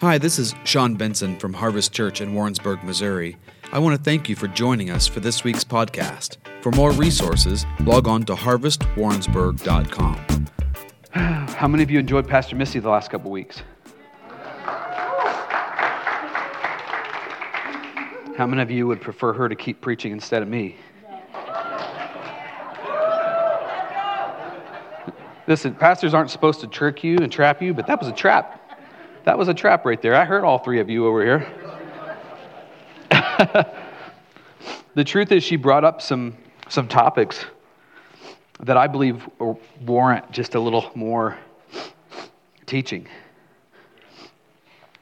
Hi, this is Sean Benson from Harvest Church in Warrensburg, Missouri. I want to thank you for joining us for this week's podcast. For more resources, log on to harvestwarrensburg.com. How many of you enjoyed Pastor Misty the last couple weeks? How many of you would prefer her to keep preaching instead of me? Listen, pastors aren't supposed to trick you and trap you, but that was a trap. That was a trap right there. I heard all three of you over here. the truth is, she brought up some, some topics that I believe warrant just a little more teaching.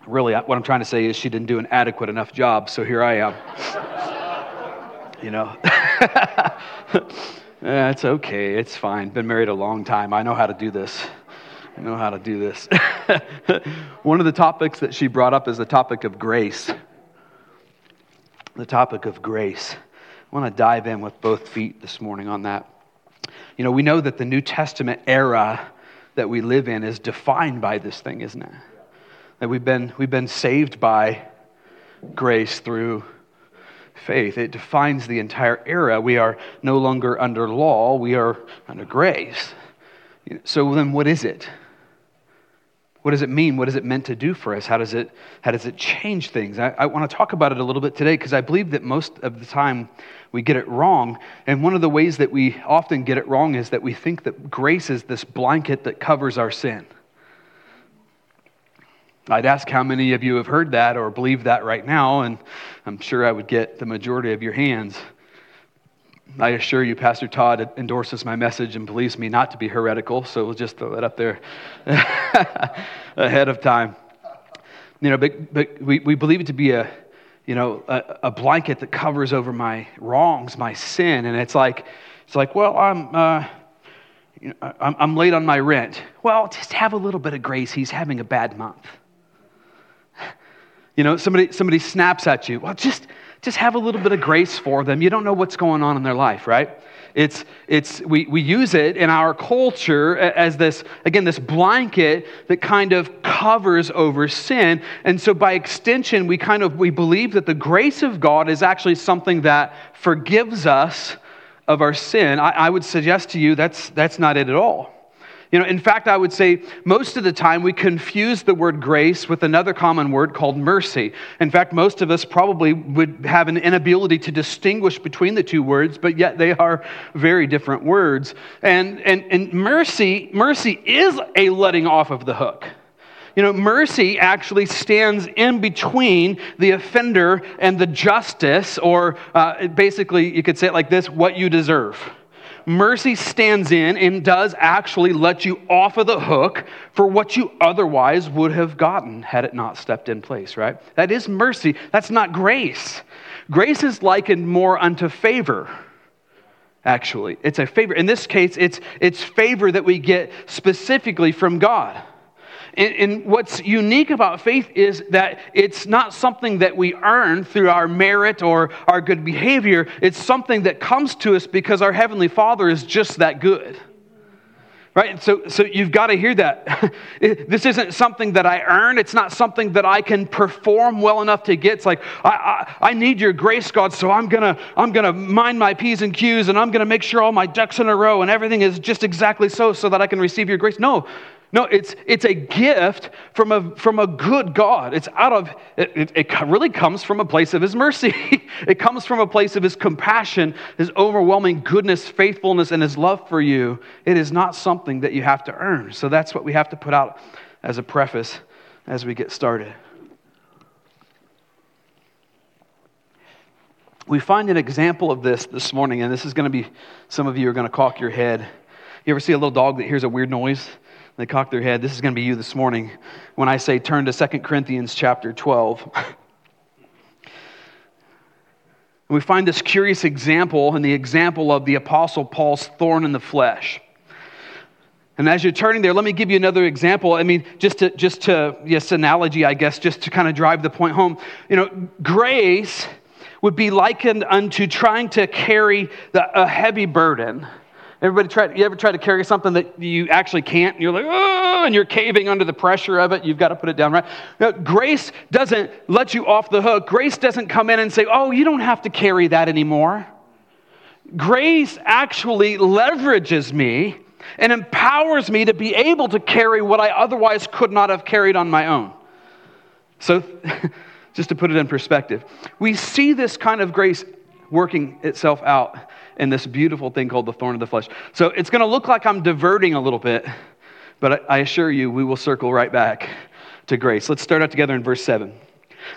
Really, what I'm trying to say is she didn't do an adequate enough job, so here I am. you know. it's okay. It's fine. Been married a long time. I know how to do this. I know how to do this. One of the topics that she brought up is the topic of grace. The topic of grace. I want to dive in with both feet this morning on that. You know, we know that the New Testament era that we live in is defined by this thing, isn't it? That we've been, we've been saved by grace through faith. It defines the entire era. We are no longer under law, we are under grace. So then, what is it? What does it mean? What is it meant to do for us? How does it, how does it change things? I, I want to talk about it a little bit today because I believe that most of the time we get it wrong. And one of the ways that we often get it wrong is that we think that grace is this blanket that covers our sin. I'd ask how many of you have heard that or believe that right now, and I'm sure I would get the majority of your hands. I assure you, Pastor Todd endorses my message and believes me not to be heretical, so we'll just throw that up there ahead of time. You know, but, but we, we believe it to be a, you know, a, a, blanket that covers over my wrongs, my sin. And it's like, it's like well, I'm, uh, you know, I'm, I'm late on my rent. Well, just have a little bit of grace. He's having a bad month. You know, somebody, somebody snaps at you. Well, just, just have a little bit of grace for them. You don't know what's going on in their life, right? It's, it's, we, we use it in our culture as this, again, this blanket that kind of covers over sin. And so by extension, we kind of, we believe that the grace of God is actually something that forgives us of our sin. I, I would suggest to you that's, that's not it at all. You know, in fact, I would say most of the time we confuse the word grace with another common word called mercy. In fact, most of us probably would have an inability to distinguish between the two words, but yet they are very different words. And, and, and mercy, mercy is a letting off of the hook. You know, mercy actually stands in between the offender and the justice, or uh, basically, you could say it like this what you deserve mercy stands in and does actually let you off of the hook for what you otherwise would have gotten had it not stepped in place, right? That is mercy. That's not grace. Grace is likened more unto favor actually. It's a favor. In this case, it's, it's favor that we get specifically from God. And, and, what's unique about faith is that it's not something that we earn through our merit or our good behavior. It's something that comes to us because our Heavenly Father is just that good. Right? So, so you've got to hear that. this isn't something that I earn. It's not something that I can perform well enough to get. It's like, I, I, I need your grace, God, so I'm going to I'm gonna mind my P's and Q's and I'm going to make sure all my ducks in a row and everything is just exactly so so that I can receive your grace. No, no, it's, it's a gift from a, from a good God. It's out of, it, it, it really comes from a place of His mercy. it comes from a place of His compassion, His overwhelming goodness, faithfulness, and His love for you. It is not something that you have to earn. So that's what we have to put out as a preface as we get started. We find an example of this this morning, and this is going to be, some of you are going to cock your head. You ever see a little dog that hears a weird noise? They cock their head. This is going to be you this morning when I say turn to 2 Corinthians chapter 12. we find this curious example in the example of the Apostle Paul's thorn in the flesh. And as you're turning there, let me give you another example. I mean, just to, just to, yes, analogy, I guess, just to kind of drive the point home. You know, grace would be likened unto trying to carry the, a heavy burden Everybody try, you ever try to carry something that you actually can't? And you're like, oh, and you're caving under the pressure of it. You've got to put it down, right? Now, grace doesn't let you off the hook. Grace doesn't come in and say, oh, you don't have to carry that anymore. Grace actually leverages me and empowers me to be able to carry what I otherwise could not have carried on my own. So, just to put it in perspective, we see this kind of grace working itself out in this beautiful thing called the thorn of the flesh. So, it's going to look like I'm diverting a little bit, but I assure you we will circle right back to grace. Let's start out together in verse 7.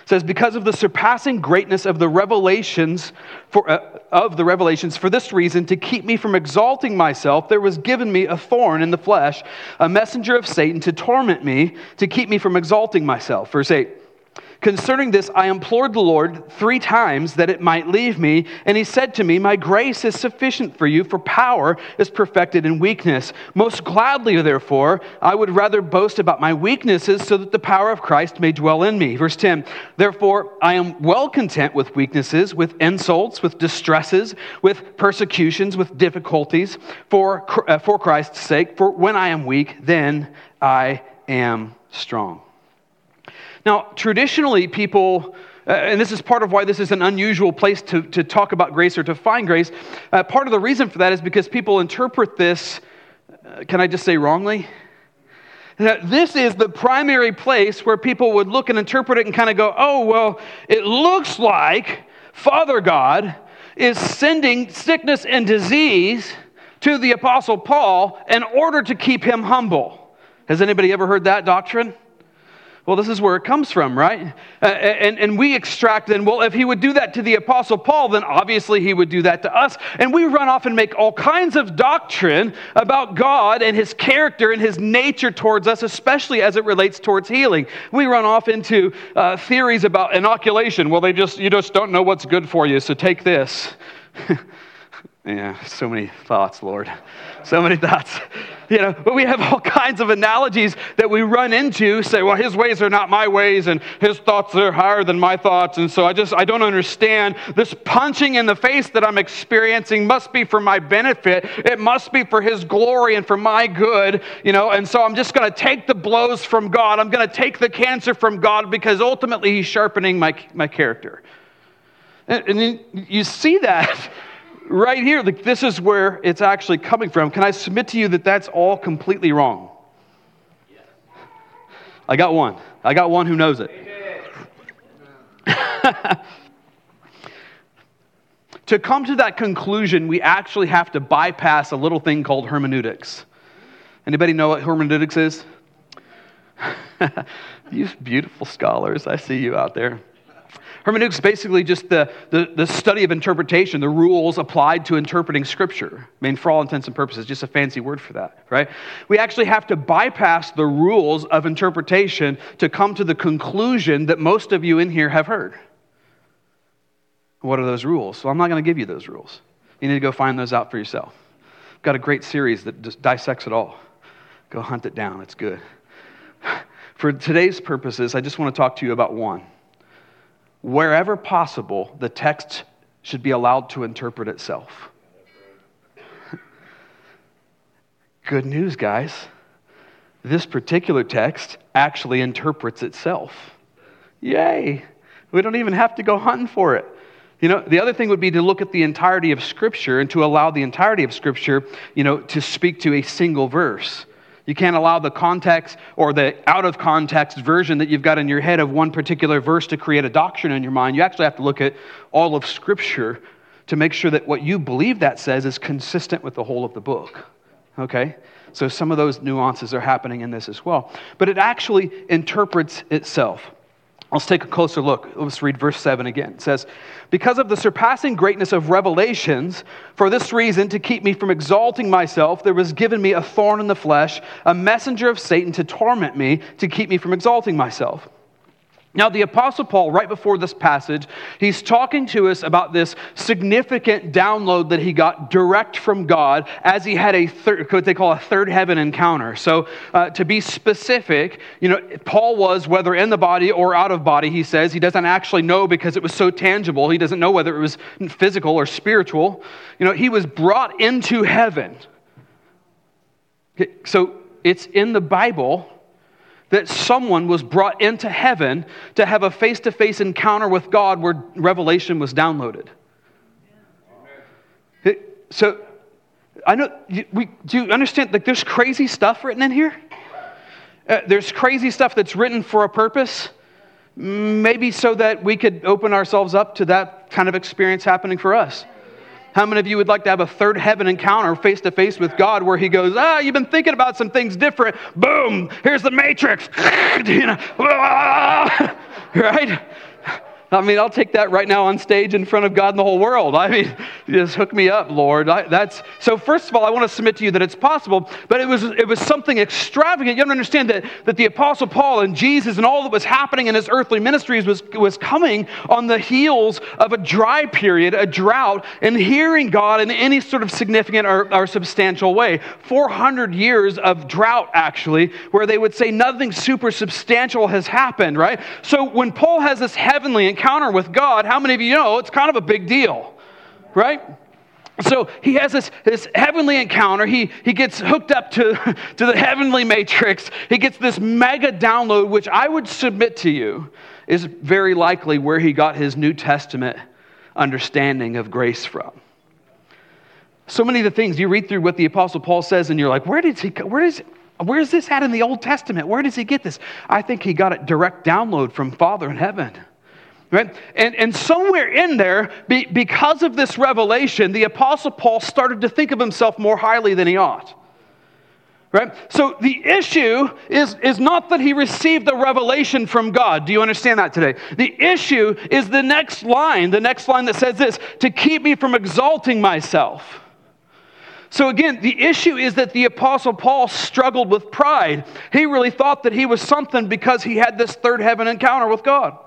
It says, Because of the surpassing greatness of the revelations, for, uh, of the revelations, for this reason, to keep me from exalting myself, there was given me a thorn in the flesh, a messenger of Satan to torment me, to keep me from exalting myself. Verse 8. Concerning this, I implored the Lord three times that it might leave me, and he said to me, My grace is sufficient for you, for power is perfected in weakness. Most gladly, therefore, I would rather boast about my weaknesses so that the power of Christ may dwell in me. Verse 10 Therefore, I am well content with weaknesses, with insults, with distresses, with persecutions, with difficulties, for, uh, for Christ's sake. For when I am weak, then I am strong. Now, traditionally, people, uh, and this is part of why this is an unusual place to, to talk about grace or to find grace, uh, part of the reason for that is because people interpret this, uh, can I just say wrongly? This is the primary place where people would look and interpret it and kind of go, oh, well, it looks like Father God is sending sickness and disease to the Apostle Paul in order to keep him humble. Has anybody ever heard that doctrine? Well, this is where it comes from, right? Uh, and, and we extract then, well, if he would do that to the Apostle Paul, then obviously he would do that to us. And we run off and make all kinds of doctrine about God and his character and his nature towards us, especially as it relates towards healing. We run off into uh, theories about inoculation. Well, they just, you just don't know what's good for you, so take this. Yeah, so many thoughts, Lord. So many thoughts. You know, but we have all kinds of analogies that we run into, say, well, his ways are not my ways, and his thoughts are higher than my thoughts. And so I just, I don't understand. This punching in the face that I'm experiencing must be for my benefit. It must be for his glory and for my good, you know. And so I'm just going to take the blows from God. I'm going to take the cancer from God because ultimately he's sharpening my, my character. And, and you see that right here, like this is where it's actually coming from. Can I submit to you that that's all completely wrong? I got one. I got one who knows it. to come to that conclusion, we actually have to bypass a little thing called hermeneutics. Anybody know what hermeneutics is? you beautiful scholars, I see you out there. Hermeneutics is basically just the, the, the, study of interpretation, the rules applied to interpreting Scripture. I mean, for all intents and purposes, just a fancy word for that, right? We actually have to bypass the rules of interpretation to come to the conclusion that most of you in here have heard. What are those rules? Well, I'm not going to give you those rules. You need to go find those out for yourself. I've got a great series that just dissects it all. Go hunt it down, it's good. For today's purposes, I just want to talk to you about one wherever possible, the text should be allowed to interpret itself. Good news, guys. This particular text actually interprets itself. Yay! We don't even have to go hunting for it. You know, the other thing would be to look at the entirety of Scripture and to allow the entirety of Scripture, you know, to speak to a single verse. You can't allow the context or the out of context version that you've got in your head of one particular verse to create a doctrine in your mind. You actually have to look at all of Scripture to make sure that what you believe that says is consistent with the whole of the book. Okay? So some of those nuances are happening in this as well. But it actually interprets itself. Let's take a closer look. Let's read verse 7 again. It says, Because of the surpassing greatness of revelations, for this reason, to keep me from exalting myself, there was given me a thorn in the flesh, a messenger of Satan to torment me, to keep me from exalting myself. Now, the Apostle Paul, right before this passage, he's talking to us about this significant download that he got direct from God as he had a third, what they call a third heaven encounter. So, uh, to be specific, you know, Paul was, whether in the body or out of body, he says, he doesn't actually know because it was so tangible. He doesn't know whether it was physical or spiritual. You know, he was brought into heaven So it's in the Bible that someone was brought into heaven to have a face to face encounter with God where revelation was downloaded. So, I know, we, do you understand? Like, there's crazy stuff written in here. Uh, there's crazy stuff that's written for a purpose, maybe so that we could open ourselves up to that kind of experience happening for us. How many of you would like to have a third heaven encounter face to face with God where He goes, Ah, you've been thinking about some things different. Boom, here's the matrix. you know, right? I mean, I'll take that right now on stage in front of God and the whole world. I mean, just hook me up, Lord. I, that's so. First of all, I want to submit to you that it's possible, but it was it was something extravagant. You don't understand that that the Apostle Paul and Jesus and all that was happening in his earthly ministries was was coming on the heels of a dry period, a drought, and hearing God in any sort of significant or, or substantial way. Four hundred years of drought, actually, where they would say nothing super substantial has happened. Right. So when Paul has this heavenly encounter with God, how many of you know it's kind of a big deal, right? So he has this, this heavenly encounter. He, he gets hooked up to, to the heavenly matrix. He gets this mega download, which I would submit to you is very likely where he got his New Testament understanding of grace from. So many of the things you read through what the Apostle Paul says, and you're like, where did he, where does, where is this at in the Old Testament? Where does he get this? I think he got it direct download from Father in heaven. Right? And, and somewhere in there, be, because of this revelation, the Apostle Paul started to think of himself more highly than he ought. Right? So the issue is, is not that he received the revelation from God. Do you understand that today? The issue is the next line, the next line that says this to keep me from exalting myself. So again, the issue is that the Apostle Paul struggled with pride. He really thought that he was something because he had this third heaven encounter with God.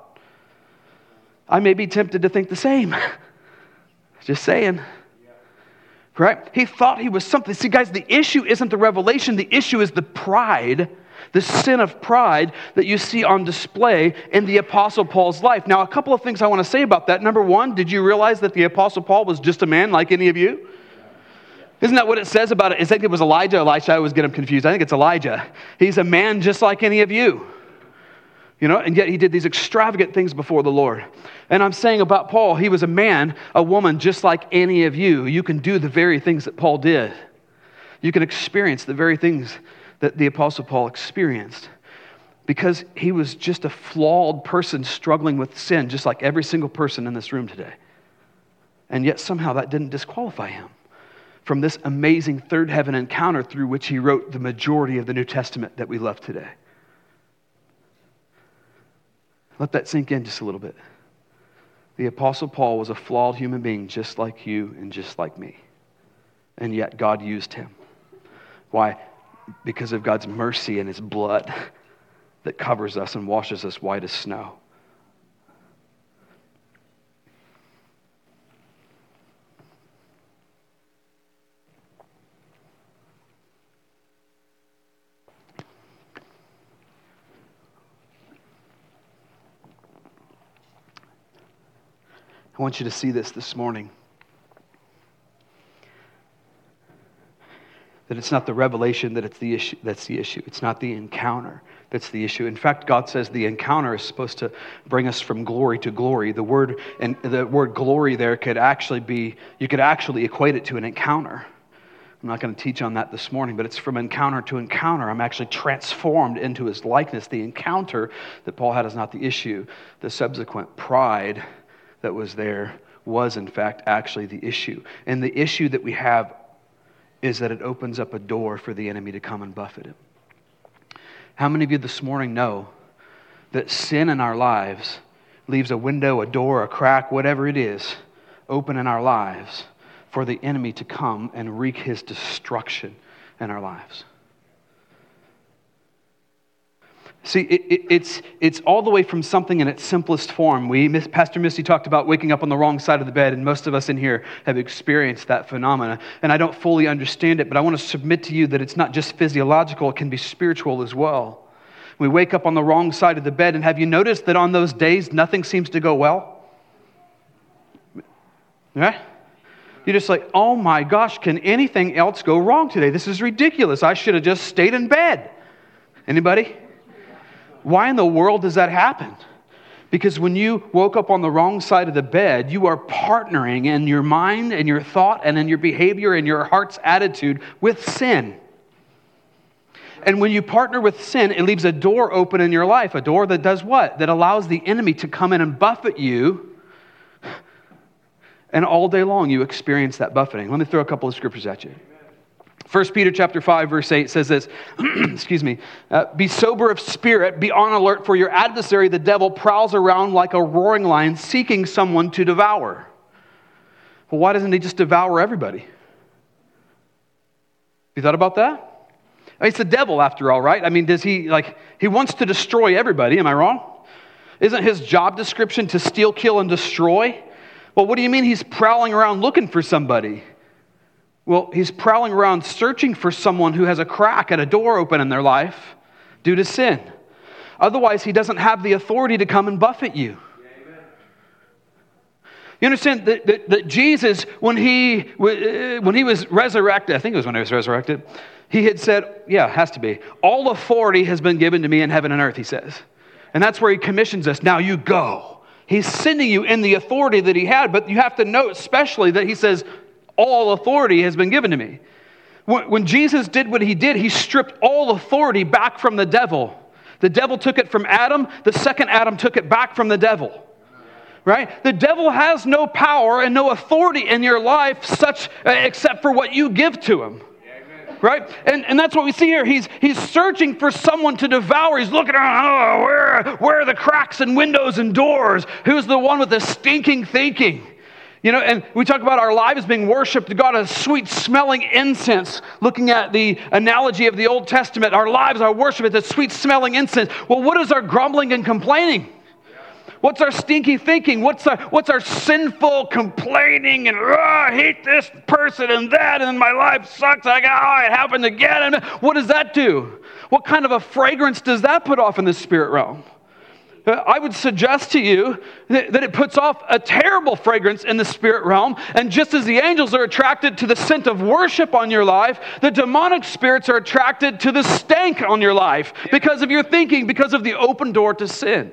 I may be tempted to think the same. Just saying. Right? He thought he was something. See, guys, the issue isn't the revelation, the issue is the pride, the sin of pride that you see on display in the Apostle Paul's life. Now, a couple of things I want to say about that. Number one, did you realize that the Apostle Paul was just a man like any of you? Isn't that what it says about it? Is that it was Elijah? Elisha, I always get him confused. I think it's Elijah. He's a man just like any of you. You know, and yet he did these extravagant things before the Lord. And I'm saying about Paul, he was a man, a woman, just like any of you. You can do the very things that Paul did. You can experience the very things that the Apostle Paul experienced because he was just a flawed person struggling with sin, just like every single person in this room today. And yet somehow that didn't disqualify him from this amazing third heaven encounter through which he wrote the majority of the New Testament that we love today. Let that sink in just a little bit. The Apostle Paul was a flawed human being just like you and just like me. And yet God used him. Why? Because of God's mercy and his blood that covers us and washes us white as snow. I want you to see this this morning. That it's not the revelation that it's the issue, that's the issue. It's not the encounter that's the issue. In fact, God says the encounter is supposed to bring us from glory to glory. The word and the word glory there could actually be you could actually equate it to an encounter. I'm not going to teach on that this morning, but it's from encounter to encounter. I'm actually transformed into his likeness. The encounter that Paul had is not the issue. The subsequent pride that was there was, in fact, actually the issue. And the issue that we have is that it opens up a door for the enemy to come and buffet him. How many of you this morning know that sin in our lives leaves a window, a door, a crack, whatever it is, open in our lives for the enemy to come and wreak his destruction in our lives? See, it, it, it's, it's all the way from something in its simplest form. We, Pastor Misty talked about waking up on the wrong side of the bed, and most of us in here have experienced that phenomena. And I don't fully understand it, but I want to submit to you that it's not just physiological, it can be spiritual as well. We wake up on the wrong side of the bed, and have you noticed that on those days nothing seems to go well? Right? You're just like, oh my gosh, can anything else go wrong today? This is ridiculous. I should have just stayed in bed. Anybody? Why in the world does that happen? Because when you woke up on the wrong side of the bed, you are partnering in your mind and your thought and in your behavior and your heart's attitude with sin. And when you partner with sin, it leaves a door open in your life. A door that does what? That allows the enemy to come in and buffet you. And all day long you experience that buffeting. Let me throw a couple of scriptures at you. 1 Peter chapter 5 verse 8 says this, excuse me, uh, be sober of spirit, be on alert for your adversary the devil prowls around like a roaring lion seeking someone to devour. Well, why doesn't he just devour everybody? You thought about that? I mean, it's the devil after all, right? I mean, does he like he wants to destroy everybody, am I wrong? Isn't his job description to steal, kill and destroy? Well, what do you mean he's prowling around looking for somebody? Well, he's prowling around searching for someone who has a crack at a door open in their life due to sin. Otherwise, he doesn't have the authority to come and buffet you. You understand that, that, that, Jesus, when he, uh, when he was resurrected, I think it was when he was resurrected, he had said, Yeah, it has to be. All authority has been given to me in heaven and earth, he says. And that's where he commissions us. Now you go. He's sending you in the authority that he had, but you have to note, especially, that he says, all authority has been given to me. When Jesus did what he did, he stripped all authority back from the devil. The devil took it from Adam, the second Adam took it back from the devil. Right? The devil has no power and no authority in your life such uh, except for what you give to him right? And, and that's what we see here. He's, he's searching for someone to devour. He's looking around, oh, where, where are the cracks and windows and doors? Who's the one with the stinking thinking? You know, and we talk about our lives being worshiped to God as sweet smelling incense. Looking at the analogy of the Old Testament, our lives are worship as sweet smelling incense. Well, what is our grumbling and complaining? What's our stinky thinking? What's our, what's our sinful complaining and, oh, I hate this person and that, and my life sucks. I got, oh, it happened again. What does that do? What kind of a fragrance does that put off in the spirit realm? I would suggest to you that, it puts off a terrible fragrance in the spirit realm. And just as the angels are attracted to the scent of worship on your life, the demonic spirits are attracted to the stank on your life because of your thinking, because of the open door to sin.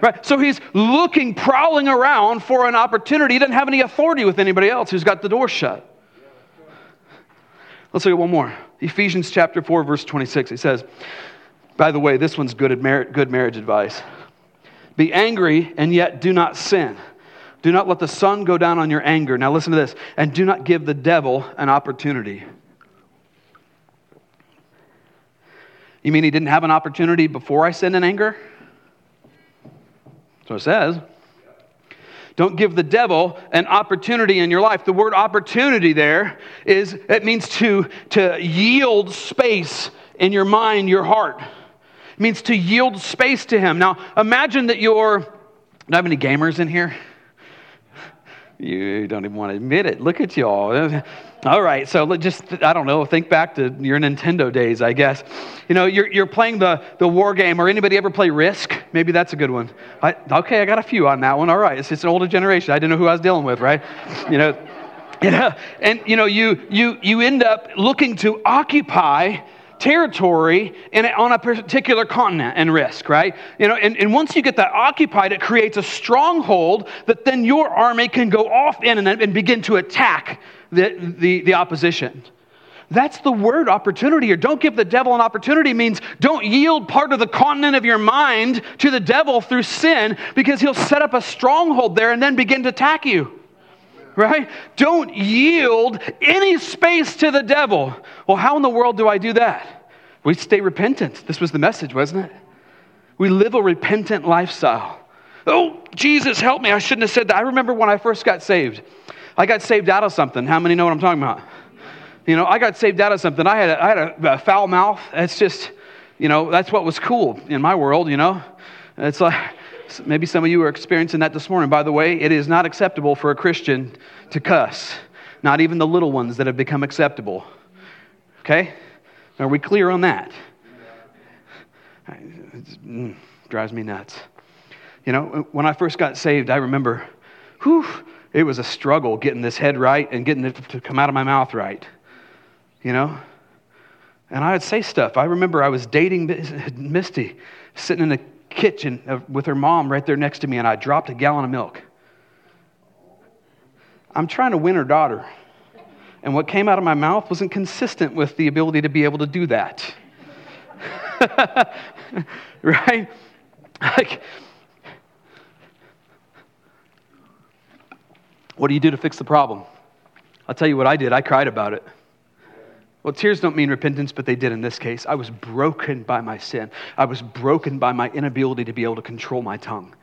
Right? So he's looking, prowling around for an opportunity. He doesn't have any authority with anybody else who's got the door shut. Let's look at one more. Ephesians chapter 4, verse 26. It says, by the way, this one's good, good marriage advice. Be angry and yet do not sin. Do not let the sun go down on your anger. Now, listen to this. And do not give the devil an opportunity. You mean he didn't have an opportunity before I sinned in anger? So it says. Don't give the devil an opportunity in your life. The word opportunity there is, it means to, to yield space in your mind, your heart. It means to yield space to Him. Now, imagine that you're. Do I have any gamers in here? You don't even want to admit it. Look at y'all. All right, so just, I don't know, think back to your Nintendo days, I guess. You know, you're, you're playing the, the war game, or anybody ever play Risk? Maybe that's a good one. I, okay, I got a few on that one. All right, it's just an older generation. I didn't know who I was dealing with, right? You know, you know and you know, you, you, you end up looking to occupy territory in, on a particular continent and Risk, right? You know, and, and once you get that occupied, it creates a stronghold that then your army can go off in and, and begin to attack the, the, the opposition. That's the word opportunity here. Don't give the devil an opportunity means don't yield part of the continent of your mind to the devil through sin because he'll set up a stronghold there and then begin to attack you. Right? Don't yield any space to the devil. Well, how in the world do I do that? We stay repentant. This was the message, wasn't it? We live a repentant lifestyle. Oh, Jesus, help me. I shouldn't have said that. I remember when I first got saved. I got saved out of something. How many know what I'm talking about? You know, I got saved out of something. I had a, I had a, a foul mouth. It's just, you know, that's what was cool in my world, you know? It's like, maybe some of you are experiencing that this morning. By the way, it is not acceptable for a Christian to cuss, not even the little ones that have become acceptable. Okay? Are we clear on that? It mm, drives me nuts. You know, when I first got saved, I remember, whew, it was a struggle getting this head right and getting it to come out of my mouth right. You know? And I would say stuff. I remember I was dating Misty, sitting in the kitchen with her mom right there next to me, and I dropped a gallon of milk. I'm trying to win her daughter. And what came out of my mouth wasn't consistent with the ability to be able to do that. right? Like, what do you do to fix the problem? I'll tell you what I did. I cried about it. Well, tears don't mean repentance, but they did in this case. I was broken by my sin. I was broken by my inability to be able to control my tongue.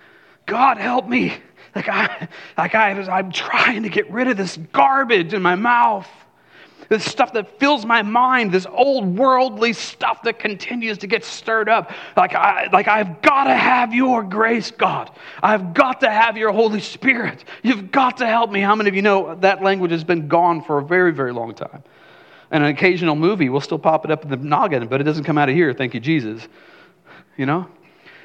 God help me. Like I, like I was, I'm trying to get rid of this garbage in my mouth. This stuff that fills my mind, this old worldly stuff that continues to get stirred up. Like, I, like I've got to have your grace, God. I've got to have your Holy Spirit. You've got to help me. How many of you know that language has been gone for a very, very long time? And an occasional movie will still pop it up in the noggin, but it doesn't come out of here. Thank you, Jesus. You know?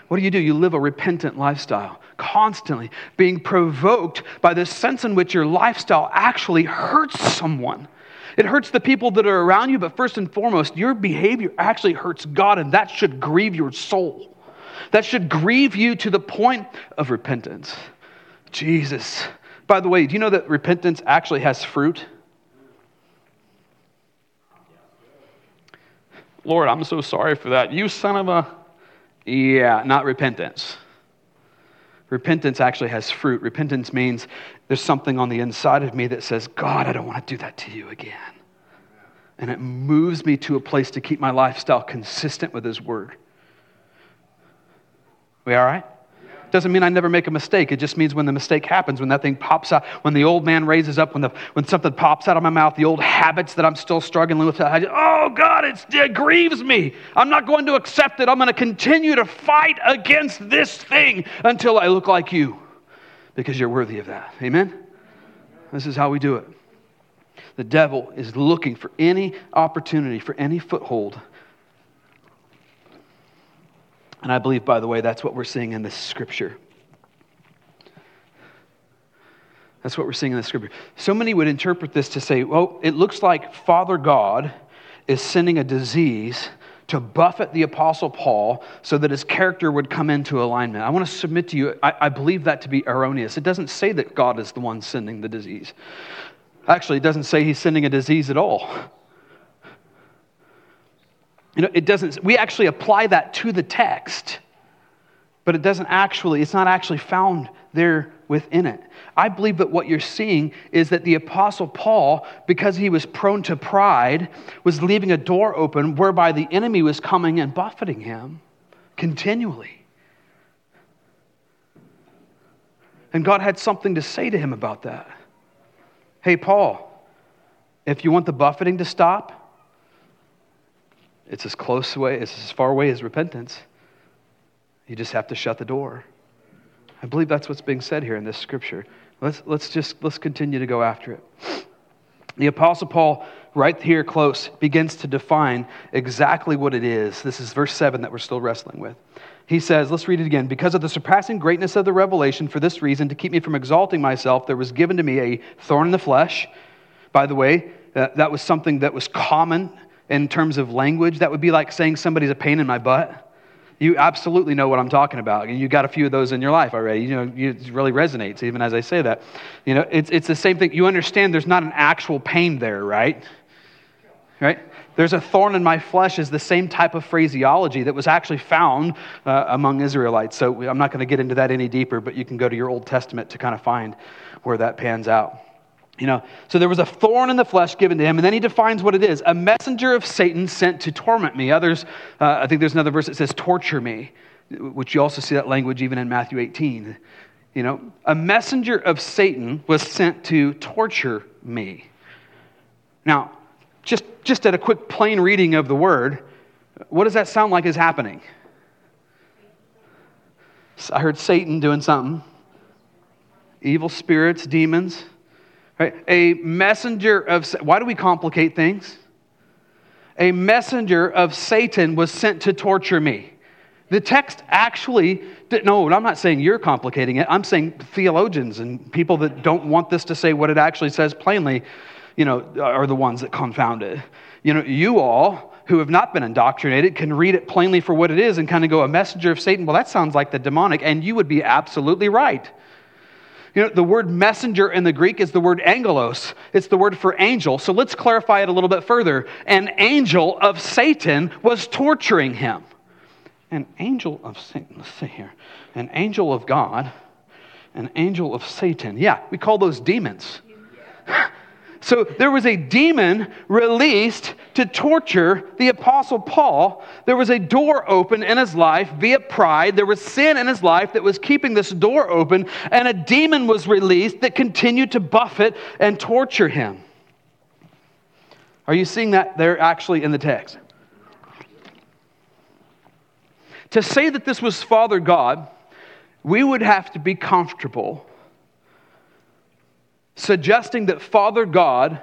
What do you do? You live a repentant lifestyle, constantly being provoked by the sense in which your lifestyle actually hurts someone. It hurts the people that are around you, but first and foremost, your behavior actually hurts God, and that should grieve your soul. That should grieve you to the point of repentance. Jesus. By the way, do you know that repentance actually has fruit? Lord, I'm so sorry for that. You son of a. Yeah, not repentance. Repentance actually has fruit. Repentance means there's something on the inside of me that says, God, I don't want to do that to you again. And it moves me to a place to keep my lifestyle consistent with His Word. We all right? Doesn't mean I never make a mistake. It just means when the mistake happens, when that thing pops out, when the old man raises up, when, the, when something pops out of my mouth, the old habits that I'm still struggling with, I just, oh God, it grieves me. I'm not going to accept it. I'm going to continue to fight against this thing until I look like you because you're worthy of that. Amen? This is how we do it. The devil is looking for any opportunity, for any foothold and I believe, by the way, that's what we're seeing in this scripture. That's what we're seeing in the scripture. So many would interpret this to say, well, it looks like Father God is sending a disease to buffet the Apostle Paul so that his character would come into alignment. I want to submit to you, I, I, believe that to be erroneous. It doesn't say that God is the one sending the disease. Actually, it doesn't say he's sending a disease at all. You know, it doesn't, we actually apply that to the text, but it doesn't actually, it's not actually found there within it. I believe that what you're seeing is that the Apostle Paul, because he was prone to pride, was leaving a door open whereby the enemy was coming and buffeting him continually. And God had something to say to him about that. Hey, Paul, if you want the buffeting to stop, it's as close away, it's as far away as repentance. You just have to shut the door. I believe that's what's being said here in this scripture. Let's, let's just let's continue to go after it. The Apostle Paul, right here close, begins to define exactly what it is. This is verse 7 that we're still wrestling with. He says, let's read it again. Because of the surpassing greatness of the revelation, for this reason, to keep me from exalting myself, there was given to me a thorn in the flesh. By the way, uh, that was something that was common in terms of language, that would be like saying somebody's a pain in my butt. You absolutely know what I'm talking about. And you got a few of those in your life already. You know, it really resonates even as I say that. You know, it's, it's the same thing. You understand there's not an actual pain there, right? Right? There's a thorn in my flesh is the same type of phraseology that was actually found uh, among Israelites. So I'm not going to get into that any deeper, but you can go to your Old Testament to kind of find where that pans out. You know, so there was a thorn in the flesh given to him, and then he defines what it is a messenger of Satan sent to torment me. Others, uh, I think there's another verse that says, torture me, which you also see that language even in Matthew 18. You know, a messenger of Satan was sent to torture me. Now, just, just at a quick plain reading of the word, what does that sound like is happening? I heard Satan doing something, evil spirits, demons Right? A messenger of, why do we complicate things? A messenger of Satan was sent to torture me. The text actually, no, I'm not saying you're complicating it. I'm saying theologians and people that don't want this to say what it actually says plainly, you know, are the ones that confound it. You know, you all who have not been indoctrinated can read it plainly for what it is and kind of go, a messenger of Satan. Well, that sounds like the demonic, and you would be absolutely right. You know, the word messenger in the Greek is the word angelos. It's the word for angel. So let's clarify it a little bit further. An angel of Satan was torturing him. An angel of Satan, let's see here. An angel of God, an angel of Satan. Yeah, we call those demons. So there was a demon released to torture the Apostle Paul. There was a door open in his life via pride. There was sin in his life that was keeping this door open, and a demon was released that continued to buffet and torture him. Are you seeing that there actually in the text? To say that this was Father God, we would have to be comfortable suggesting that Father God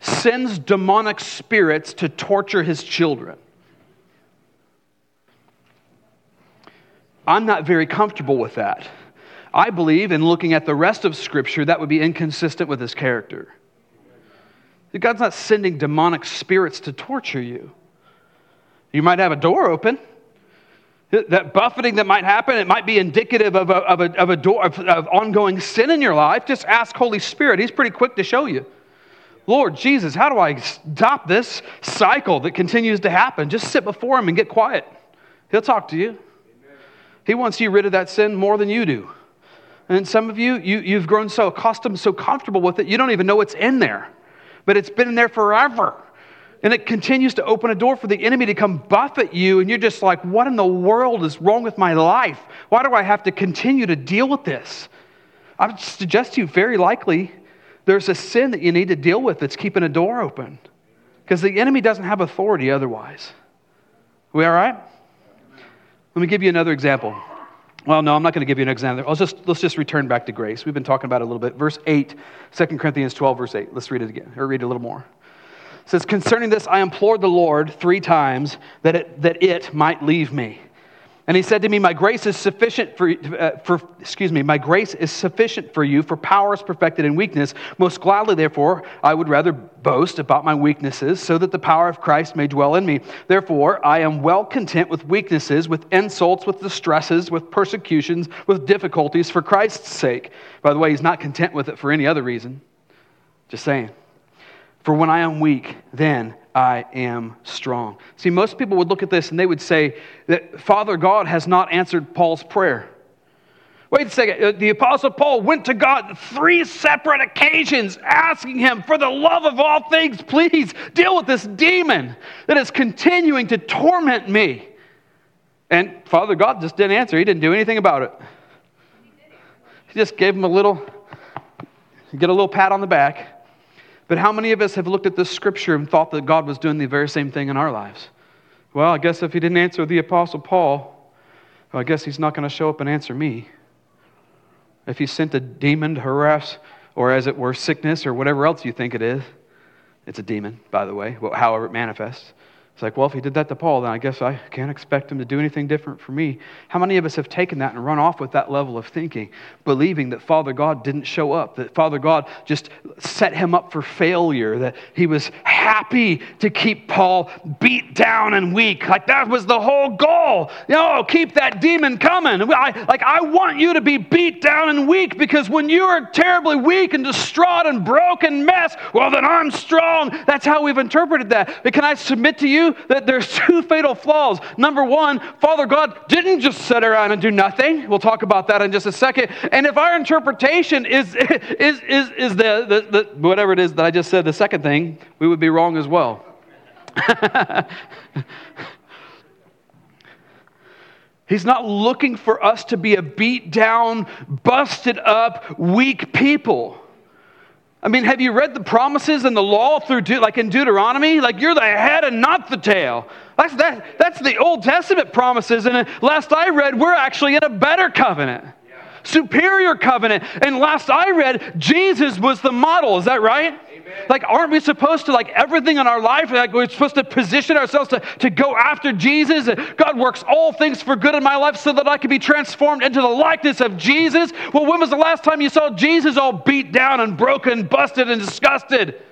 sends demonic spirits to torture his children. I'm not very comfortable with that. I believe, in looking at the rest of Scripture, that would be inconsistent with his character. God's not sending demonic spirits to torture you. You might have a door open, that buffeting that might happen, it might be indicative of a, of a, of a door of, of ongoing sin in your life. Just ask Holy Spirit. He's pretty quick to show you. Lord Jesus, how do I stop this cycle that continues to happen? Just sit before Him and get quiet. He'll talk to you. He wants you rid of that sin more than you do. And some of you, you you've grown so accustomed, so comfortable with it, you don't even know what's in there. But it's been in there forever. And it continues to open a door for the enemy to come buffet you, and you're just like, what in the world is wrong with my life? Why do I have to continue to deal with this? I would suggest to you, very likely, there's a sin that you need to deal with that's keeping a door open. Because the enemy doesn't have authority otherwise. We all right? Let me give you another example. Well, no, I'm not going to give you an example. I'll just, let's just return back to grace. We've been talking about it a little bit. Verse 8, 2 Corinthians 12, verse 8. Let's read it again, or read it a little more says, Concerning this, I implored the Lord three times that it, that it might leave me. And he said to me, My grace is sufficient for, uh, for, excuse me, my grace is sufficient for you, for power is perfected in weakness. Most gladly, therefore, I would rather boast about my weaknesses, so that the power of Christ may dwell in me. Therefore, I am well content with weaknesses, with insults, with distresses, with persecutions, with difficulties for Christ's sake. By the way, he's not content with it for any other reason. Just saying. For when I am weak, then I am strong. See, most people would look at this and they would say that Father God has not answered Paul's prayer. Wait a second. Uh, the Apostle Paul went to God three separate occasions asking him, for the love of all things, please deal with this demon that is continuing to torment me. And Father God just didn't answer. He didn't do anything about it. He just gave him a little, get a little pat on the back. But how many of us have looked at this scripture and thought that God was doing the very same thing in our lives? Well, I guess if he didn't answer the Apostle Paul, well, I guess he's not going to show up and answer me. If he sent a demon to harass, or as it were, sickness, or whatever else you think it is, it's a demon, by the way, however it manifests. It's like, well, if he did that to Paul, then I guess I can't expect him to do anything different for me. How many of us have taken that and run off with that level of thinking, believing that Father God didn't show up, that Father God just set him up for failure, that he was happy to keep Paul beat down and weak? Like that was the whole goal. You know, keep that demon coming. I, like, I want you to be beat down and weak because when you are terribly weak and distraught and broken mess, well, then I'm strong. That's how we've interpreted that. But can I submit to you? That there's two fatal flaws. Number one, Father God didn't just sit around and do nothing. We'll talk about that in just a second. And if our interpretation is, is, is, is the, the, the whatever it is that I just said, the second thing, we would be wrong as well. He's not looking for us to be a beat down, busted up, weak people. I mean, have you read the promises in the law through, like in Deuteronomy? Like you're the head and not the tail. That's, that, that's the Old Testament promises. And last I read, we're actually in a better covenant, superior covenant. And last I read, Jesus was the model. Is that right? Like, aren't we supposed to, like, everything in our life, like, we're supposed to position ourselves to, to go after Jesus? And God works all things for good in my life so that I can be transformed into the likeness of Jesus. Well, when was the last time you saw Jesus all beat down and broken, busted, and disgusted?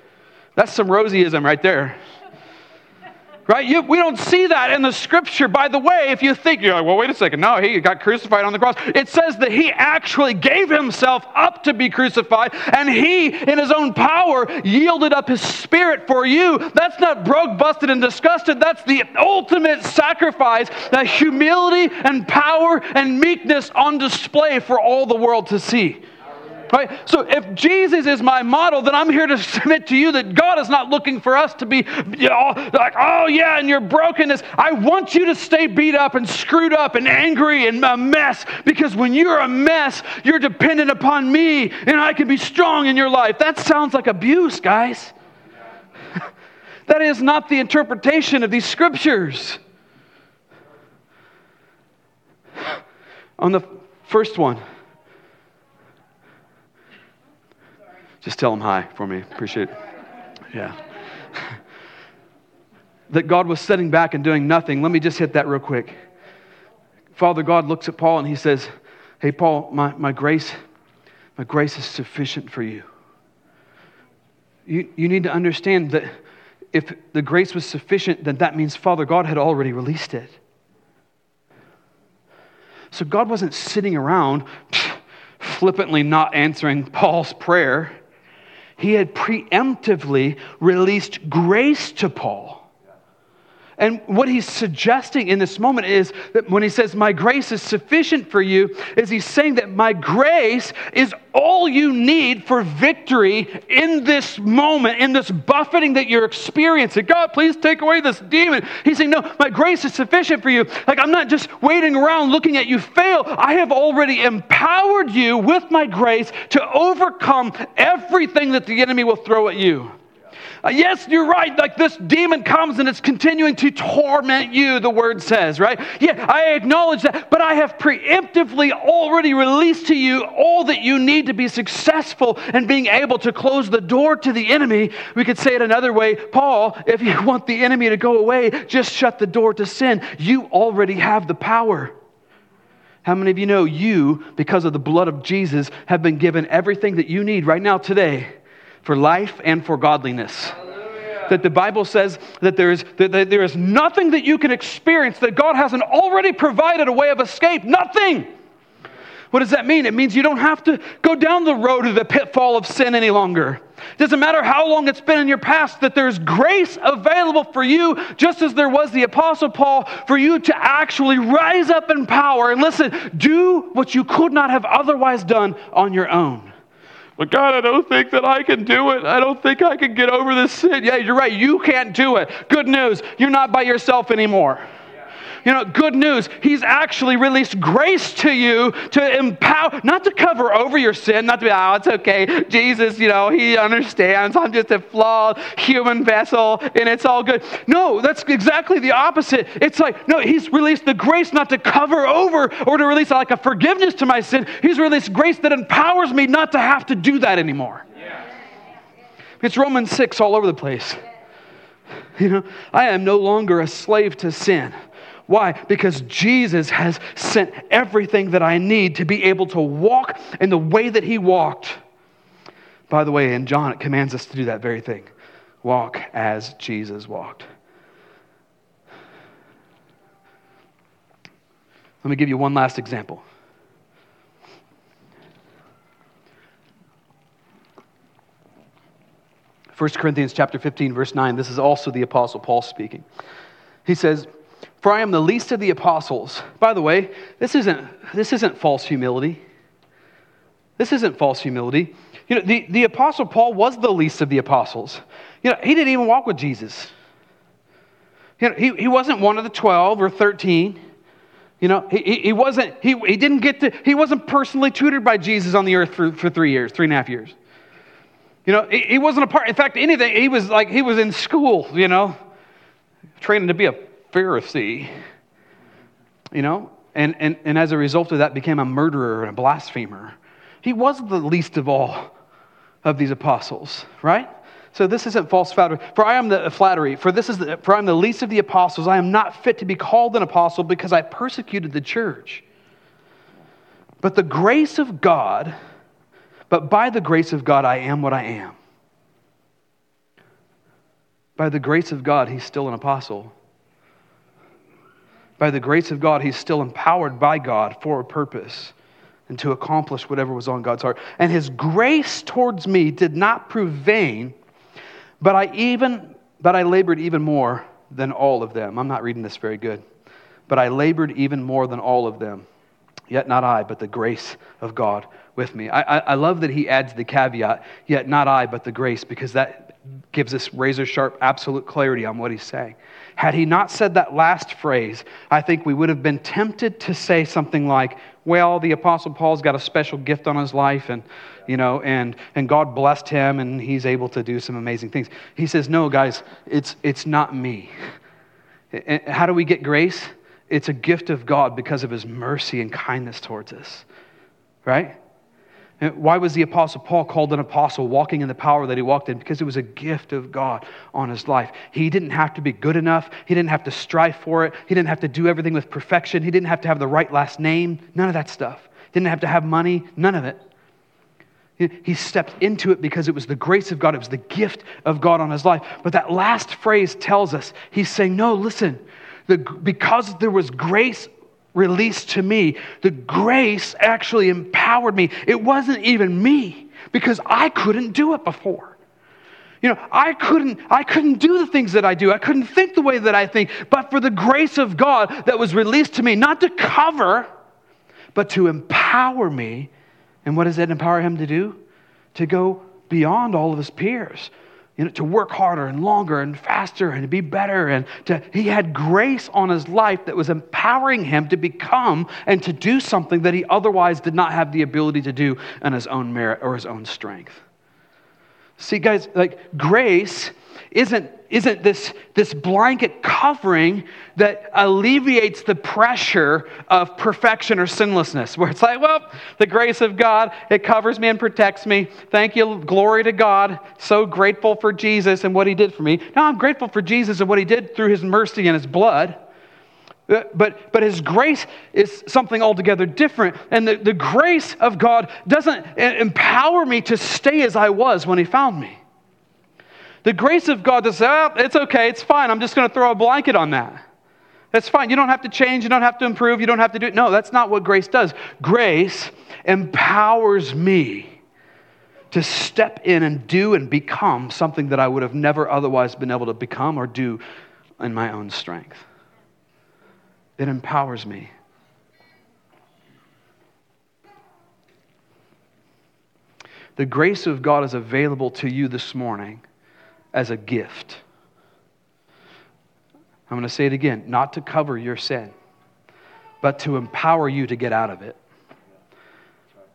That's some Rosieism right there right? You, we don't see that in the scripture. By the way, if you think, you're like, well, wait a second. No, he got crucified on the cross. It says that he actually gave himself up to be crucified, and he, in his own power, yielded up his spirit for you. That's not broke, busted, and disgusted. That's the ultimate sacrifice, that humility and power and meekness on display for all the world to see. Right? So if Jesus is my model, then I'm here to submit to you that God is not looking for us to be you know, like, oh yeah, and your brokenness. I want you to stay beat up and screwed up and angry and a mess because when you're a mess, you're dependent upon me and I can be strong in your life. That sounds like abuse, guys. that is not the interpretation of these scriptures. On the first one, Just tell them hi for me. Appreciate it. Yeah. that God was sitting back and doing nothing. Let me just hit that real quick. Father God looks at Paul and he says, Hey, Paul, my, my grace, my grace is sufficient for you. You, you need to understand that if the grace was sufficient, then that means Father God had already released it. So God wasn't sitting around flippantly not answering Paul's prayer he had preemptively released grace to Paul. And what he's suggesting in this moment is that when he says, My grace is sufficient for you, is he's saying that my grace is all you need for victory in this moment, in this buffeting that you're experiencing. God, please take away this demon. He's saying, No, my grace is sufficient for you. Like, I'm not just waiting around looking at you fail. I have already empowered you with my grace to overcome everything that the enemy will throw at you. Uh, yes, you're right. Like this demon comes and it's continuing to torment you, the word says, right? Yeah, I acknowledge that, but I have preemptively already released to you all that you need to be successful and being able to close the door to the enemy. We could say it another way Paul, if you want the enemy to go away, just shut the door to sin. You already have the power. How many of you know you, because of the blood of Jesus, have been given everything that you need right now today for life and for godliness. That the Bible says that there, is, that there is nothing that you can experience that God hasn't already provided a way of escape. Nothing. What does that mean? It means you don't have to go down the road of the pitfall of sin any longer. It doesn't matter how long it's been in your past, that there's grace available for you, just as there was the Apostle Paul, for you to actually rise up in power and listen, do what you could not have otherwise done on your own. But God, I don't think that I can do it. I don't think I can get over this sin. Yeah, you're right. You can't do it. Good news. You're not by yourself anymore. You know, good news. He's actually released grace to you to empower, not to cover over your sin, not to be, oh, it's okay. Jesus, you know, he understands. I'm just a flawed human vessel and it's all good. No, that's exactly the opposite. It's like, no, he's released the grace not to cover over or to release like a forgiveness to my sin. He's released grace that empowers me not to have to do that anymore. It's Romans 6 all over the place. You know, I am no longer a slave to sin. Why? Because Jesus has sent everything that I need to be able to walk in the way that he walked. By the way, in John, it commands us to do that very thing walk as Jesus walked. Let me give you one last example. First Corinthians chapter 15 verse 9 this is also the apostle Paul speaking. He says for I am the least of the apostles. By the way, this isn't, this isn't false humility. This isn't false humility. You know, the, the apostle Paul was the least of the apostles. You know, he didn't even walk with Jesus. You know, he, he wasn't one of the 12 or 13. You know, he, he wasn't, he, he didn't get to, he wasn't personally tutored by Jesus on the earth for, for three years, three and a half years. You know, he, he wasn't a part, in fact, anything, he was like, he was in school, you know, training to be a Pharisee, you know, and, and, and as a result of that became a murderer and a blasphemer. He was the least of all of these apostles, right? So this isn't false flattery. For I am the uh, flattery. For this is the, for I am the least of the apostles. I am not fit to be called an apostle because I persecuted the church. But the grace of God, but by the grace of God, I am what I am. By the grace of God, he's still an apostle. By the grace of God, he's still empowered by God for a purpose and to accomplish whatever was on God's heart. And his grace towards me did not prove vain, but I even but I labored even more than all of them. I'm not reading this very good. But I labored even more than all of them. Yet not I, but the grace of God with me. I, I, I love that he adds the caveat, yet not I, but the grace, because that gives us razor sharp, absolute clarity on what he's saying. Had he not said that last phrase, I think we would have been tempted to say something like, well, the Apostle Paul's got a special gift on his life, and, you know, and, and God blessed him, and he's able to do some amazing things. He says, no, guys, it's, it's not me. How do we get grace? It's a gift of God because of his mercy and kindness towards us, right? Why was the Apostle Paul called an apostle, walking in the power that he walked in? Because it was a gift of God on his life. He didn't have to be good enough. He didn't have to strive for it. He didn't have to do everything with perfection. He didn't have to have the right last name. None of that stuff. Didn't have to have money. None of it. He stepped into it because it was the grace of God. It was the gift of God on his life. But that last phrase tells us he's saying, No, listen, the, because there was grace released to me, the grace actually empowered me. It wasn't even me because I couldn't do it before. You know, I couldn't, I couldn't do the things that I do. I couldn't think the way that I think, but for the grace of God that was released to me, not to cover, but to empower me. And what does that empower him to do? To go beyond all of his peers, you know, to work harder and longer and faster and to be better. And to, he had grace on his life that was empowering him to become and to do something that he otherwise did not have the ability to do in his own merit or his own strength. See, guys, like grace isn't, isn't this, this blanket covering that alleviates the pressure of perfection or sinlessness, where it's like, well, the grace of God, it covers me and protects me. Thank you, glory to God. So grateful for Jesus and what he did for me. Now I'm grateful for Jesus and what he did through his mercy and his blood. Uh, but, but his grace is something altogether different. And the, the grace of God doesn't empower me to stay as I was when he found me. The grace of God say, oh, it's okay, it's fine. I'm just going to throw a blanket on that. That's fine. You don't have to change. You don't have to improve. You don't have to do it. No, that's not what grace does. Grace empowers me to step in and do and become something that I would have never otherwise been able to become or do in my own strength. It empowers me. The grace of God is available to you this morning as a gift. I'm going to say it again not to cover your sin, but to empower you to get out of it.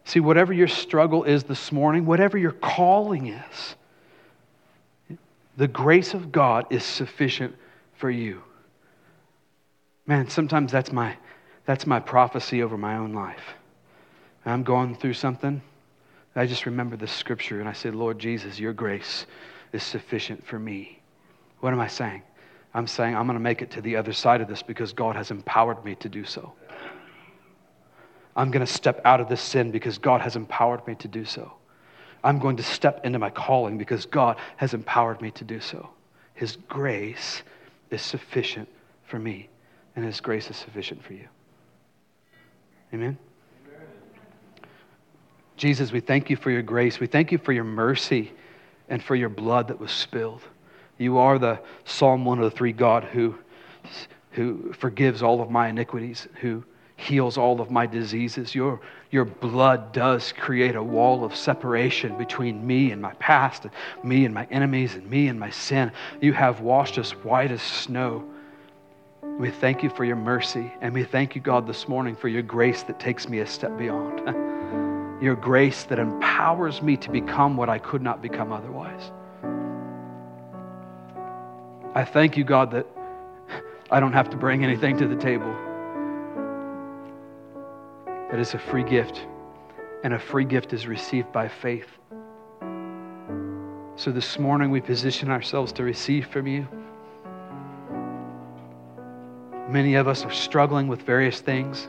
See, whatever your struggle is this morning, whatever your calling is, the grace of God is sufficient for you. Man, sometimes that's my, that's my prophecy over my own life. I'm going through something. I just remember this scripture and I say, Lord Jesus, your grace is sufficient for me. What am I saying? I'm saying I'm going to make it to the other side of this because God has empowered me to do so. I'm going to step out of this sin because God has empowered me to do so. I'm going to step into my calling because God has empowered me to do so. His grace is sufficient for me, and His grace is sufficient for you. Amen? Jesus, we thank you for your grace. We thank you for your mercy and for your blood that was spilled. You are the Psalm 103 God who, who forgives all of my iniquities, who heals all of my diseases. Your, your blood does create a wall of separation between me and my past, and me and my enemies, and me and my sin. You have washed us white as snow. We thank you for your mercy, and we thank you, God, this morning for your grace that takes me a step beyond. your grace that empowers me to become what I could not become otherwise. I thank you, God, that I don't have to bring anything to the table. That is a free gift, and a free gift is received by faith. So this morning we position ourselves to receive from you. Many of us are struggling with various things.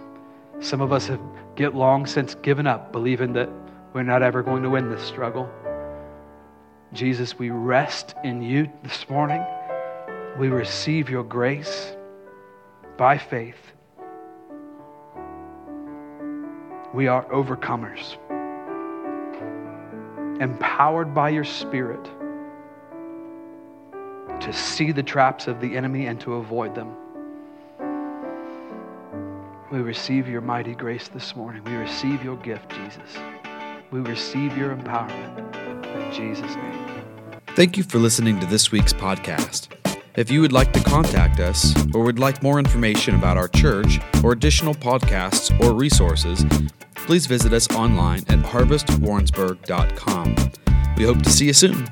Some of us have get long since given up, believing that we're not ever going to win this struggle. Jesus, we rest in you this morning. We receive your grace by faith. We are overcomers, empowered by your Spirit to see the traps of the enemy and to avoid them. We receive your mighty grace this morning. We receive your gift, Jesus. We receive your empowerment. In Jesus' name. Thank you for listening to this week's podcast. If you would like to contact us or would like more information about our church or additional podcasts or resources, please visit us online at harvestwarrensburg.com. We hope to see you soon.